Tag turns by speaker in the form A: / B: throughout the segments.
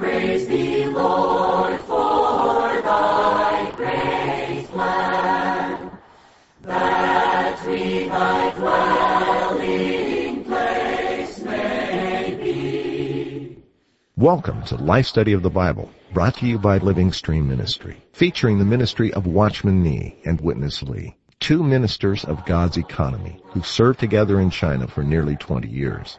A: praise thee, Lord, for thy great plan, that we thy dwelling place may be.
B: Welcome to Life Study of the Bible, brought to you by Living Stream Ministry, featuring the ministry of Watchman Nee and Witness Lee, two ministers of God's economy who served together in China for nearly 20 years.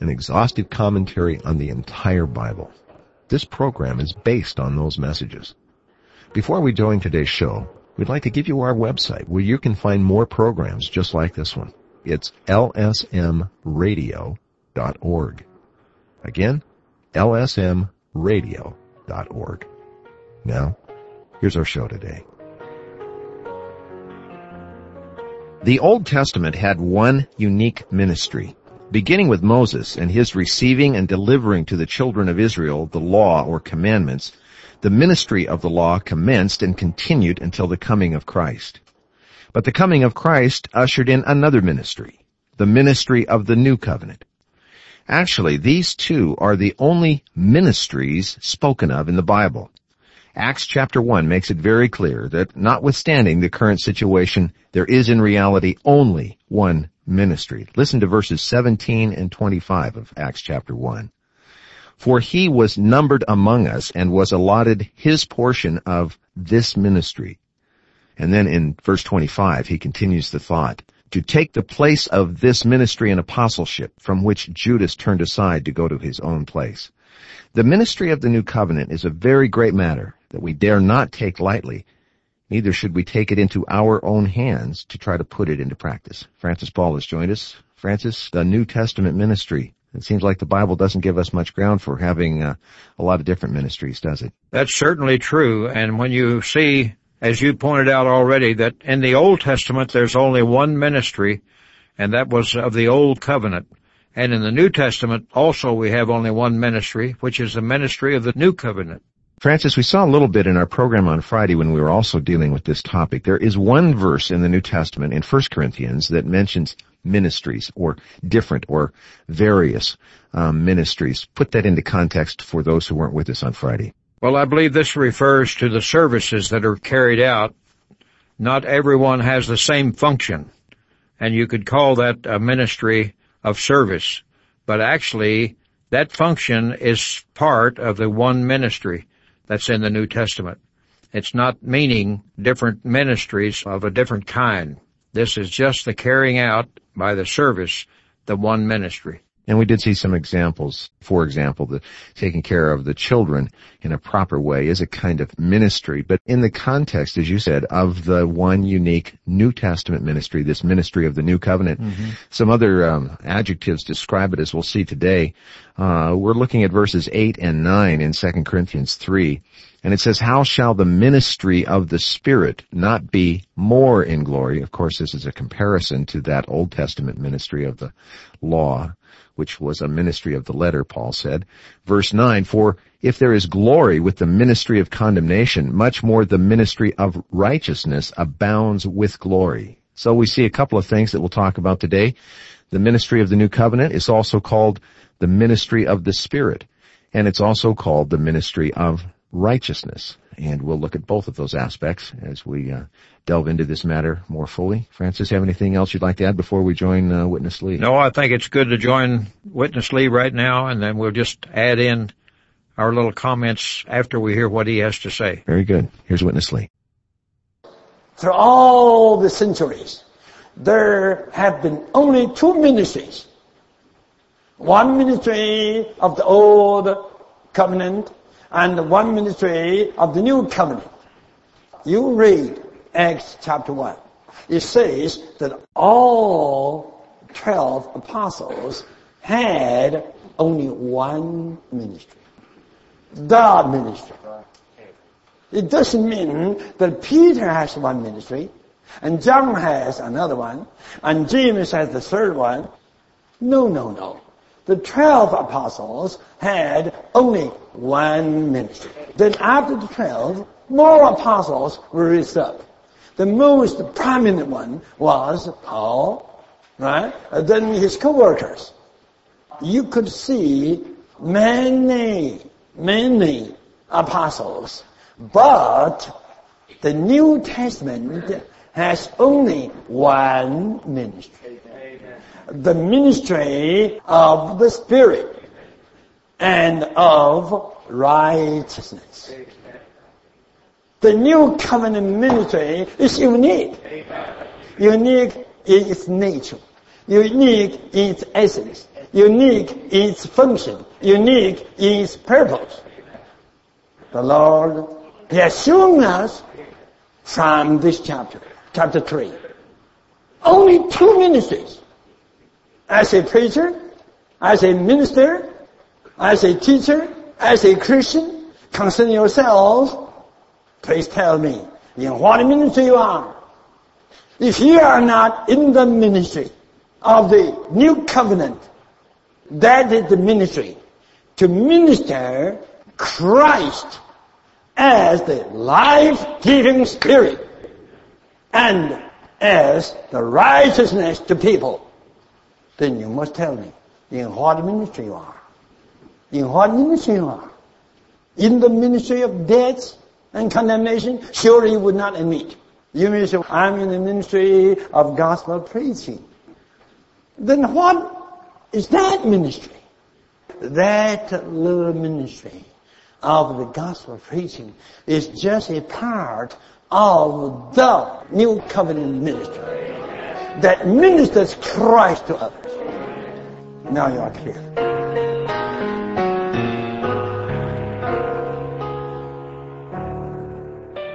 B: an exhaustive commentary on the entire Bible. This program is based on those messages. Before we join today's show, we'd like to give you our website where you can find more programs just like this one. It's lsmradio.org. Again, lsmradio.org. Now, here's our show today. The Old Testament had one unique ministry beginning with Moses and his receiving and delivering to the children of Israel the law or commandments, the ministry of the law commenced and continued until the coming of Christ. But the coming of Christ ushered in another ministry, the ministry of the new covenant. Actually, these two are the only ministries spoken of in the Bible. Acts chapter 1 makes it very clear that notwithstanding the current situation, there is in reality only one ministry. Listen to verses 17 and 25 of Acts chapter 1. For he was numbered among us and was allotted his portion of this ministry. And then in verse 25, he continues the thought, to take the place of this ministry and apostleship from which Judas turned aside to go to his own place. The ministry of the new covenant is a very great matter that we dare not take lightly Neither should we take it into our own hands to try to put it into practice. Francis Ball has joined us. Francis, the New Testament ministry. It seems like the Bible doesn't give us much ground for having uh, a lot of different ministries, does it?
C: That's certainly true. And when you see, as you pointed out already, that in the Old Testament there's only one ministry, and that was of the Old Covenant. And in the New Testament also we have only one ministry, which is the ministry of the New Covenant.
B: Francis, we saw a little bit in our program on Friday when we were also dealing with this topic. There is one verse in the New Testament in 1 Corinthians that mentions ministries or different or various um, ministries. Put that into context for those who weren't with us on Friday.
C: Well, I believe this refers to the services that are carried out. Not everyone has the same function, and you could call that a ministry of service, but actually that function is part of the one ministry that's in the New Testament. It's not meaning different ministries of a different kind. This is just the carrying out by the service the one ministry.
B: And we did see some examples. For example, the taking care of the children in a proper way is a kind of ministry, but in the context, as you said, of the one unique New Testament ministry, this ministry of the New Covenant. Mm-hmm. Some other um, adjectives describe it as we'll see today. Uh, we're looking at verses 8 and 9 in 2 Corinthians 3. And it says, how shall the ministry of the Spirit not be more in glory? Of course, this is a comparison to that Old Testament ministry of the law which was a ministry of the letter, Paul said. Verse 9, for if there is glory with the ministry of condemnation, much more the ministry of righteousness abounds with glory. So we see a couple of things that we'll talk about today. The ministry of the new covenant is also called the ministry of the Spirit, and it's also called the ministry of righteousness. And we'll look at both of those aspects as we uh, delve into this matter more fully. Francis, have anything else you'd like to add before we join uh, Witness Lee?
C: No, I think it's good to join Witness Lee right now, and then we'll just add in our little comments after we hear what he has to say.
B: Very good. Here's Witness Lee.
D: Through all the centuries, there have been only two ministries. One ministry of the old covenant and one ministry of the new covenant. You read Acts chapter 1. It says that all 12 apostles had only one ministry. the ministry. It doesn't mean that Peter has one ministry, and John has another one, and James has the third one. No, no, no. The twelve apostles had only one ministry. Then after the twelve, more apostles were raised up. The most prominent one was Paul, right? And then his co-workers. You could see many, many apostles, but the New Testament has only one ministry. The ministry of the Spirit and of righteousness. The new covenant ministry is unique. Unique in its nature. Unique in its essence. Unique in its function. Unique in its purpose. The Lord has shown us from this chapter, chapter 3. Only two ministries. As a preacher, as a minister, as a teacher, as a Christian, concerning yourselves, please tell me, in what ministry you are. If you are not in the ministry of the new covenant, that is the ministry to minister Christ as the life-giving spirit and as the righteousness to people, then you must tell me in what ministry you are. In what ministry you are. In the ministry of death and condemnation, surely you would not admit. You may say, I'm in the ministry of gospel preaching. Then what is that ministry? That little ministry of the gospel preaching is just a part of the new covenant ministry that ministers Christ to others. Now you are clear.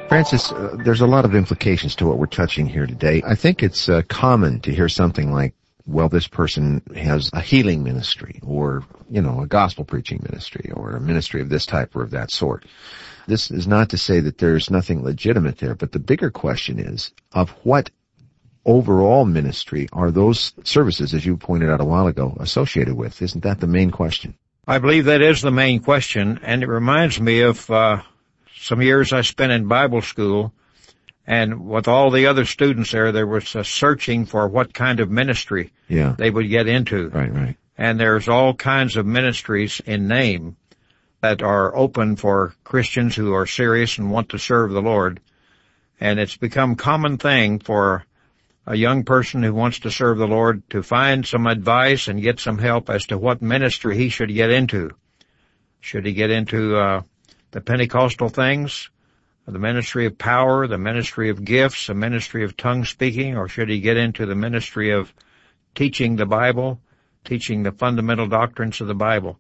B: Francis, uh, there's a lot of implications to what we're touching here today. I think it's uh, common to hear something like, well, this person has a healing ministry or, you know, a gospel preaching ministry or a ministry of this type or of that sort. This is not to say that there's nothing legitimate there, but the bigger question is of what overall ministry are those services, as you pointed out a while ago, associated with? Isn't that the main question?
C: I believe that is the main question, and it reminds me of uh, some years I spent in Bible school, and with all the other students there, there was a searching for what kind of ministry
B: Yeah.
C: they would get into.
B: Right, right.
C: And there's all kinds of ministries in name that are open for Christians who are serious and want to serve the Lord. And it's become common thing for a young person who wants to serve the Lord to find some advice and get some help as to what ministry he should get into. Should he get into uh, the Pentecostal things, the ministry of power, the ministry of gifts, the ministry of tongue speaking, or should he get into the ministry of teaching the Bible, teaching the fundamental doctrines of the Bible,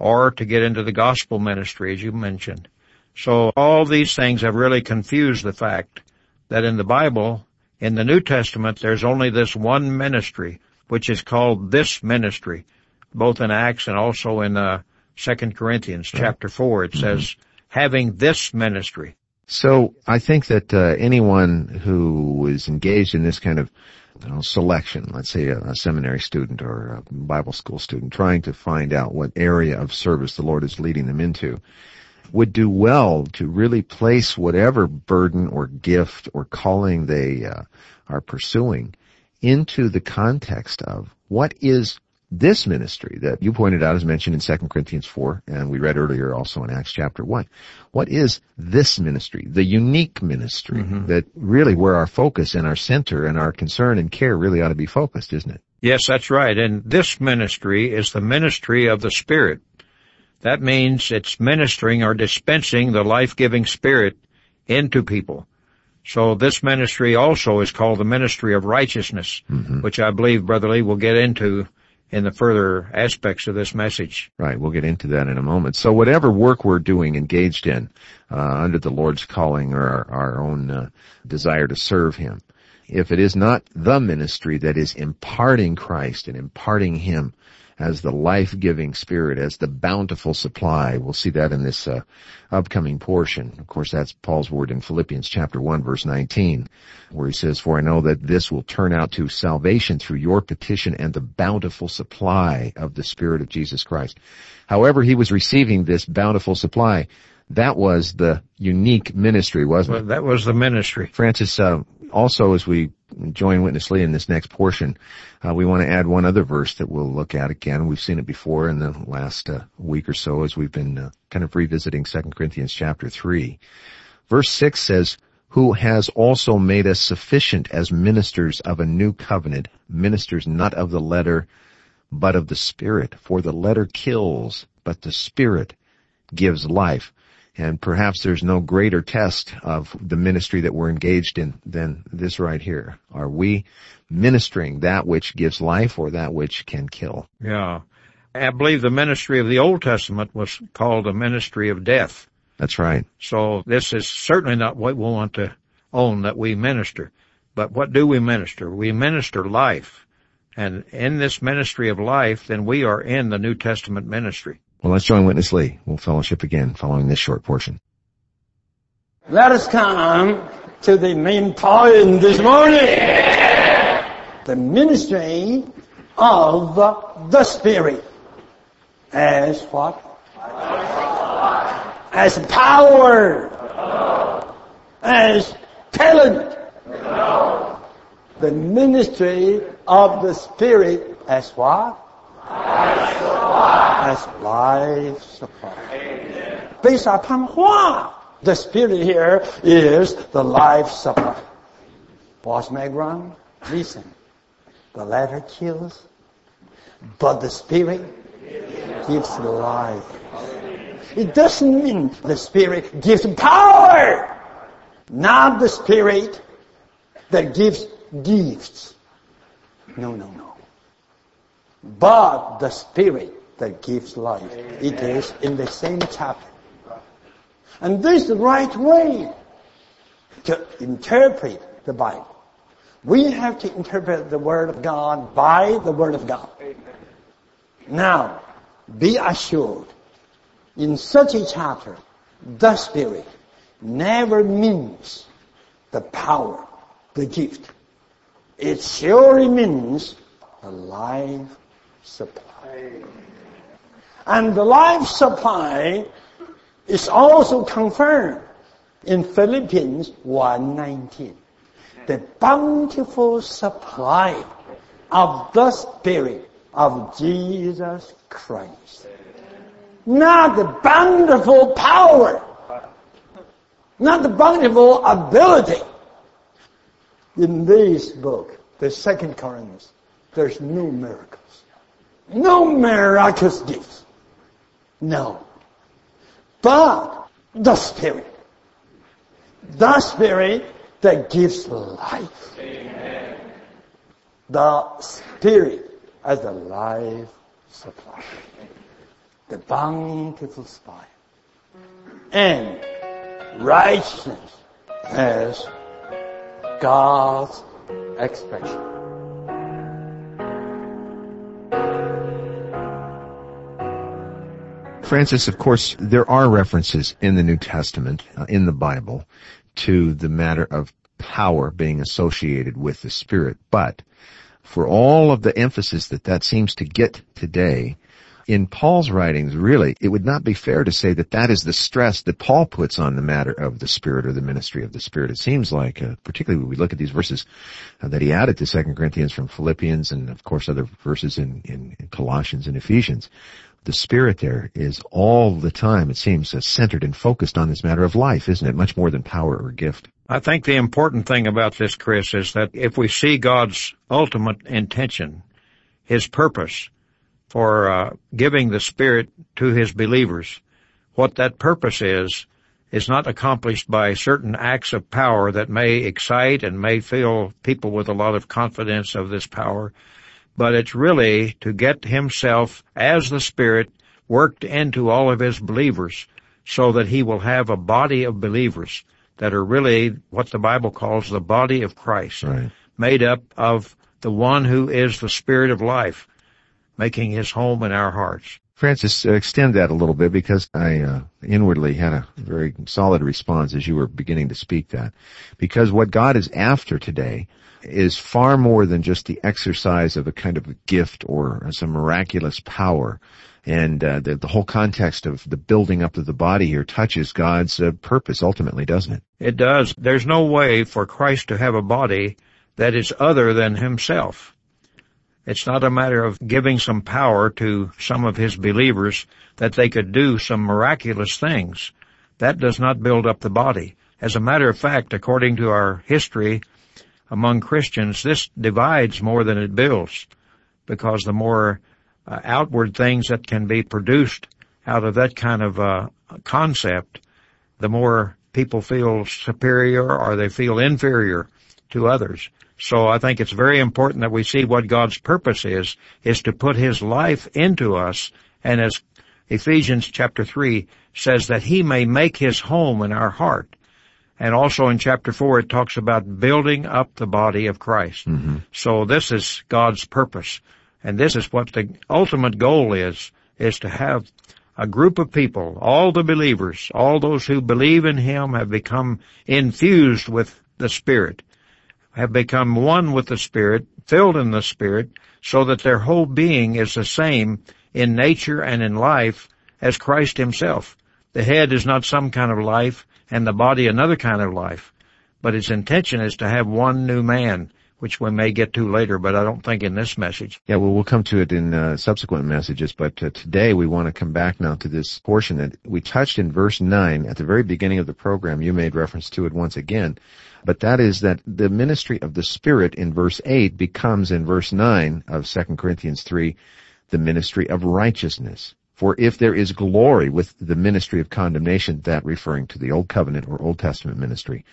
C: or to get into the gospel ministry, as you mentioned. So all these things have really confused the fact that in the Bible, in the New Testament, there's only this one ministry, which is called this ministry, both in Acts and also in uh, Second Corinthians chapter four. It says, having this ministry.
B: So I think that uh, anyone who is engaged in this kind of you know, selection, let's say a, a seminary student or a Bible school student, trying to find out what area of service the Lord is leading them into, would do well to really place whatever burden or gift or calling they uh, are pursuing into the context of what is this ministry that you pointed out is mentioned in 2 Corinthians 4 and we read earlier also in Acts chapter 1. What is this ministry? The unique ministry that really where our focus and our center and our concern and care really ought to be focused, isn't it?
C: Yes, that's right. And this ministry is the ministry of the Spirit. That means it's ministering or dispensing the life-giving Spirit into people. So this ministry also is called the ministry of righteousness, which I believe Brother Lee will get into in the further aspects of this message.
B: Right, we'll get into that in a moment. So whatever work we're doing, engaged in, uh, under the Lord's calling or our, our own uh, desire to serve Him, if it is not the ministry that is imparting Christ and imparting Him as the life-giving spirit, as the bountiful supply. We'll see that in this uh, upcoming portion. Of course, that's Paul's word in Philippians chapter 1 verse 19, where he says, For I know that this will turn out to salvation through your petition and the bountiful supply of the Spirit of Jesus Christ. However, he was receiving this bountiful supply. That was the unique ministry, wasn't
C: Well,
B: it?
C: that was the ministry.
B: Francis, uh, also as we join Witness Lee in this next portion, uh, we want to add one other verse that we'll look at again. We've seen it before in the last uh, week or so as we've been uh, kind of revisiting 2 Corinthians chapter 3. Verse 6 says, who has also made us sufficient as ministers of a new covenant, ministers not of the letter, but of the Spirit. For the letter kills, but the Spirit gives life. And perhaps there's no greater test of the ministry that we're engaged in than this right here. Are we ministering that which gives life or that which can kill?
C: Yeah. I believe the ministry of the Old Testament was called a ministry of death.
B: That's right.
C: So this is certainly not what we want to own that we minister. But what do we minister? We minister life. And in this ministry of life, then we are in the New Testament ministry.
B: Well, let's join Witness Lee. We'll fellowship again following this short portion.
D: Let us come to the main point this morning. The ministry of the Spirit. As what? As power. As talent. The ministry of the Spirit as what? As life supply. Based upon what? The Spirit here is the life supply. What's my ground? Listen. The letter kills, but the Spirit gives life. It doesn't mean the Spirit gives power. Not the Spirit that gives gifts. No, no, no. But the Spirit that gives life. It is in the same chapter. And this is the right way to interpret the Bible. We have to interpret the Word of God by the Word of God. Now, be assured, in such a chapter, the Spirit never means the power, the gift. It surely means the life supply. And the life supply is also confirmed in Philippians 1.19. The bountiful supply of the Spirit of Jesus Christ. Not the bountiful power. Not the bountiful ability. In this book, the second Corinthians, there's no miracles. No miraculous gifts. No. But the Spirit. The Spirit that gives life. The Spirit as the life supply. The bountiful supply. And righteousness as God's expression.
B: Francis, of course, there are references in the New Testament, uh, in the Bible, to the matter of power being associated with the Spirit. But for all of the emphasis that that seems to get today, in Paul's writings, really, it would not be fair to say that that is the stress that Paul puts on the matter of the Spirit or the ministry of the Spirit. It seems like, uh, particularly when we look at these verses uh, that he added to 2 Corinthians from Philippians and of course other verses in, in Colossians and Ephesians, the Spirit there is all the time, it seems, centered and focused on this matter of life, isn't it? Much more than power or gift.
C: I think the important thing about this, Chris, is that if we see God's ultimate intention, His purpose for uh, giving the Spirit to His believers, what that purpose is, is not accomplished by certain acts of power that may excite and may fill people with a lot of confidence of this power, but it's really to get Himself as the Spirit worked into all of His believers so that He will have a body of believers that are really what the Bible calls the body of Christ,
B: Right.
C: made up of the one who is the Spirit of life. making his home in our hearts.
B: Francis, extend that a little bit because I uh, inwardly had a very solid response as you were beginning to speak that. Because what God is after today is far more than just the exercise of a kind of a gift or some miraculous power. And uh, the, the, whole context of the building up of the body here touches God's uh, purpose ultimately, doesn't it?
C: It does. There's no way for Christ to have a body that is other than himself. It's not a matter of giving some power to some of his believers that they could do some miraculous things. That does not build up the body. As a matter of fact, according to our history among Christians, this divides more than it builds because the more uh, outward things that can be produced out of that kind of uh, concept, the more people feel superior or they feel inferior to others. So I think it's very important that we see what God's purpose is, is to put His life into us. And as Ephesians chapter 3 says that He may make His home in our heart. And also in chapter 4 it talks about building up the body of Christ. Mm-hmm. So this is God's purpose. And this is what the ultimate goal is, is to have a group of people, all the believers, all those who believe in Him have become infused with the Spirit have become one with the Spirit, filled in the Spirit, so that their whole being is the same in nature and in life as Christ himself. The head is not some kind of life and the body another kind of life, but its intention is to have one new man, which we may get to later, but I don't think in this message.
B: Yeah, well, we'll come to it in uh, subsequent messages, but uh, today we want to come back now to this portion that we touched in verse 9 at the very beginning of the program. You made reference to it once again but that is that the ministry of the Spirit in verse 8 becomes in verse 9 of 2 Corinthians 3 the ministry of righteousness. For if there is glory with the ministry of condemnation, that referring to the Old Covenant or Old Testament ministry,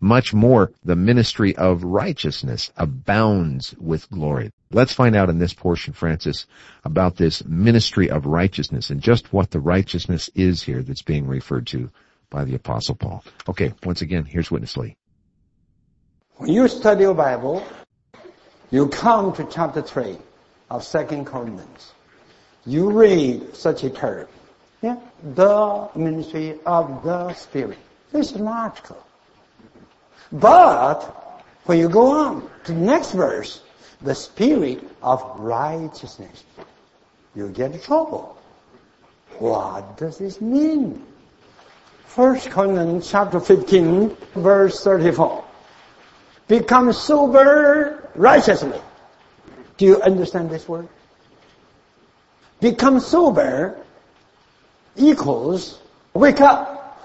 B: much more the ministry of righteousness abounds with glory. Let's find out in this portion, Francis, about this ministry of righteousness and just what the righteousness is here that's being referred to by the Apostle Paul. Okay, once again, here's Witness Lee.
D: When you study your Bible, you come to chapter 3 of Second Corinthians. You read such a term. Yeah? The ministry of the Spirit. This is logical. But when you go on to the next verse, the spirit of righteousness, you get in trouble. What does this mean? First Corinthians chapter 15, verse 34 become sober righteously. Do you understand this word? Become sober equals wake up.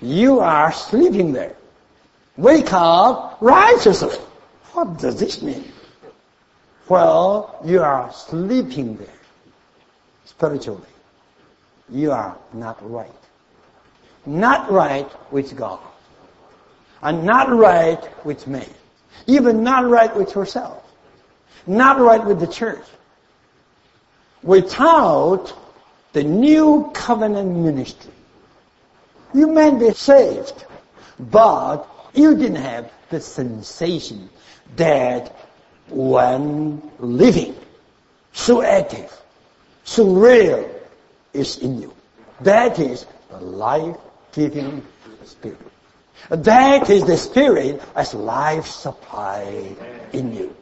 D: You are sleeping there. Wake up righteously. What does this mean? Well, you are sleeping there spiritually. You are not right. Not right with God and not right with me. Even not right with yourself. Not right with the church. Without the new covenant ministry. You may be saved, but you didn't have the sensation that when living, so active, so real is in you. That is the life-giving spirit. That is the Spirit as life supply in you.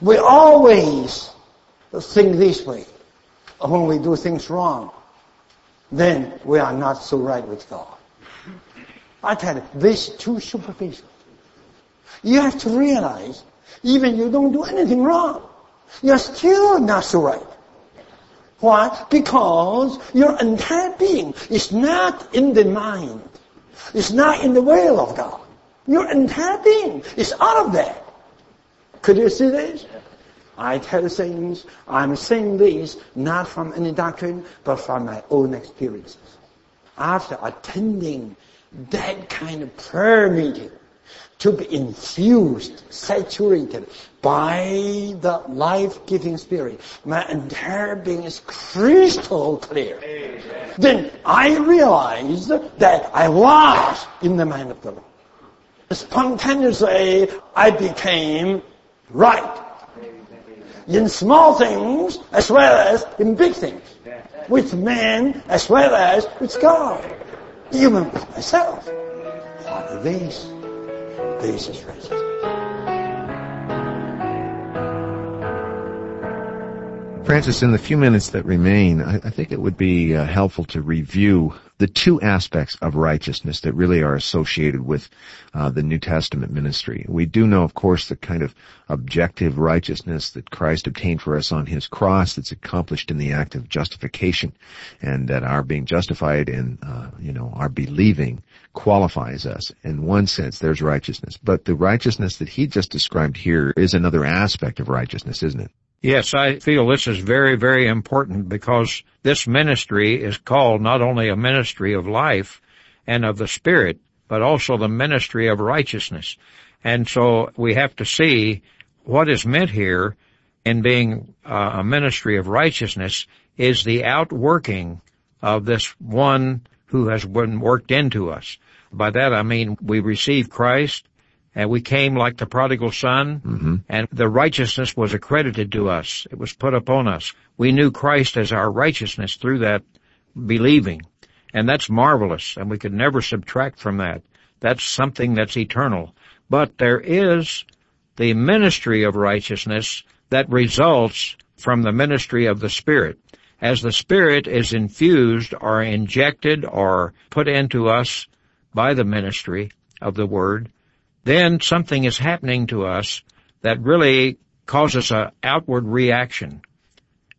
D: We always think this way. When we do things wrong, then we are not so right with God. I tell you, this is too superficial. You have to realize, even you don't do anything wrong, you're still not so right. Why? Because your entire being is not in the mind. It's not in the will of God. Your entire being is out of that. Could you see this? I tell things, I'm saying this not from any doctrine, but from my own experiences. After attending that kind of prayer meeting, to be infused, saturated by the life-giving spirit. My entire being is crystal clear. Amen. Then I realized that I was in the mind of the Lord. Spontaneously, I became right. in small things as well as in big things. With men as well as with God. Even with myself. What are these? This is righteousness.
B: Francis, in the few minutes that remain, I, I think it would be uh, helpful to review the two aspects of righteousness that really are associated with uh, the New Testament ministry. We do know, of course, the kind of objective righteousness that Christ obtained for us on his cross that's accomplished in the act of justification and that our being justified in, uh, you know, our believing qualifies us. In one sense, there's righteousness. But the righteousness that he just described here is another aspect of righteousness, isn't it?
C: Yes, I feel this is very, very important because this ministry is called not only a ministry of life and of the Spirit, but also the ministry of righteousness. And so we have to see what is meant here in being uh, a ministry of righteousness is the outworking of this one who has been worked into us. By that I mean we receive Christ and we came like the prodigal son,
B: mm-hmm.
C: and the righteousness was accredited to us. It was put upon us. We knew Christ as our righteousness through that believing. And that's marvelous, and we could never subtract from that. That's something that's eternal. But there is the ministry of righteousness that results from the ministry of the Spirit. As the Spirit is infused or injected or put into us by the ministry of the Word, then something is happening to us that really causes an outward reaction.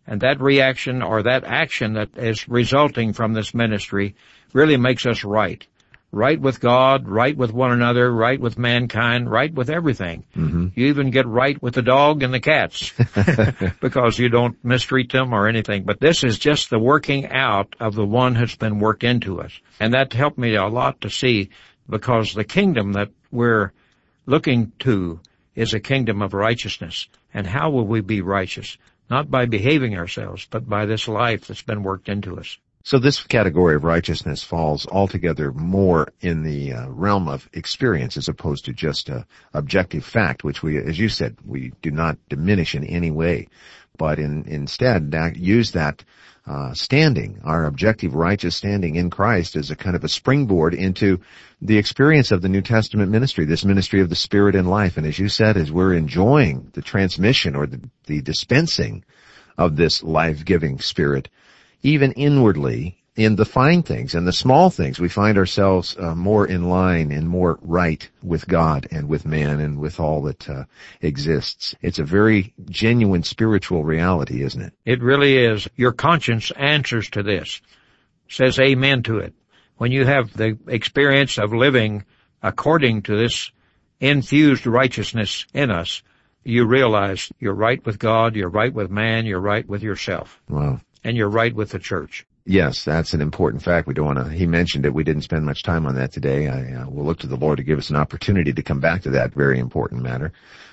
C: And that reaction or that action that is resulting from this ministry really makes us right. Right with God, right with one another, right with mankind, right with everything.
B: Mm-hmm.
C: You even get right with the dog and the cats because you don't mistreat them or anything. But this is just the working out of the one who's been worked into us. And that helped me a lot to see because the kingdom that we're looking to is a kingdom of righteousness. And how will we be righteous? Not by behaving ourselves, but by this life that's been worked into us.
B: So this category of righteousness falls altogether more in the uh, realm of experience as opposed to just a objective fact, which we, as you said, we do not diminish in any way, but in, instead use that uh, standing, our objective righteous standing in Christ as a kind of a springboard into the experience of the New Testament ministry, this ministry of the Spirit and life. And as you said, as we're enjoying the transmission or the, the dispensing of this life-giving Spirit, even inwardly, in the fine things and the small things, we find ourselves uh, more in line and more right with God and with man and with all that uh, exists. It's a very genuine spiritual reality, isn't it?
C: It really is. Your conscience answers to this, says amen to it. When you have the experience of living according to this infused righteousness in us, you realize you're right with God, you're right with man, you're right with yourself.
B: Wow.
C: And you're right with the church.
B: Yes, that's an important fact. We don't want to, he mentioned it. We didn't spend much time on that today. I uh, will look to the Lord to give us an opportunity to come back to that very important matter.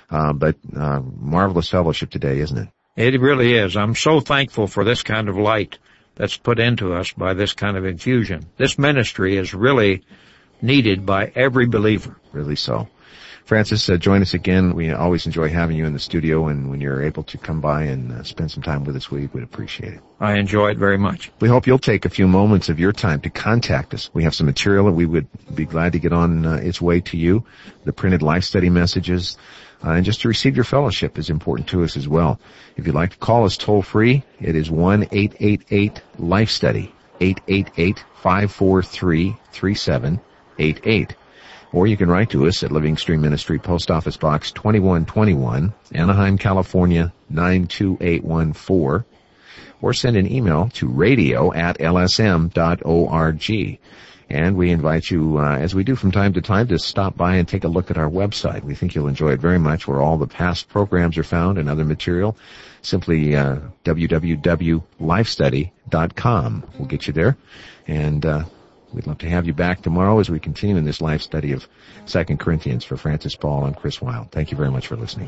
B: Uh, but, uh, marvelous fellowship today, isn't it?
C: It really is. I'm so thankful for this kind of light that's put into us by this kind of infusion. This ministry is really needed by every believer.
B: Really so. Francis, uh, join us again. We always enjoy having you in the studio, and when you're able to come by and uh, spend some time with us, we would appreciate it.
C: I enjoy it very much.
B: We hope you'll take a few moments of your time to contact us. We have some material that we would be glad to get on uh, its way to you. The printed life study messages, uh, and just to receive your fellowship is important to us as well. If you'd like to call us toll free, it is 1-888-LIFE STUDY, 888-543-3788. Or you can write to us at Living Stream Ministry, Post Office Box 2121, Anaheim, California 92814. Or send an email to radio at lsm.org. And we invite you, uh, as we do from time to time, to stop by and take a look at our website. We think you'll enjoy it very much, where all the past programs are found and other material. Simply uh, www.lifestudy.com will get you there. And uh, We'd love to have you back tomorrow as we continue in this life study of 2 Corinthians. For Francis Ball. I'm Chris Wilde. Thank you very much for listening.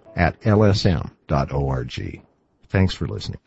B: at lsm.org. Thanks for listening.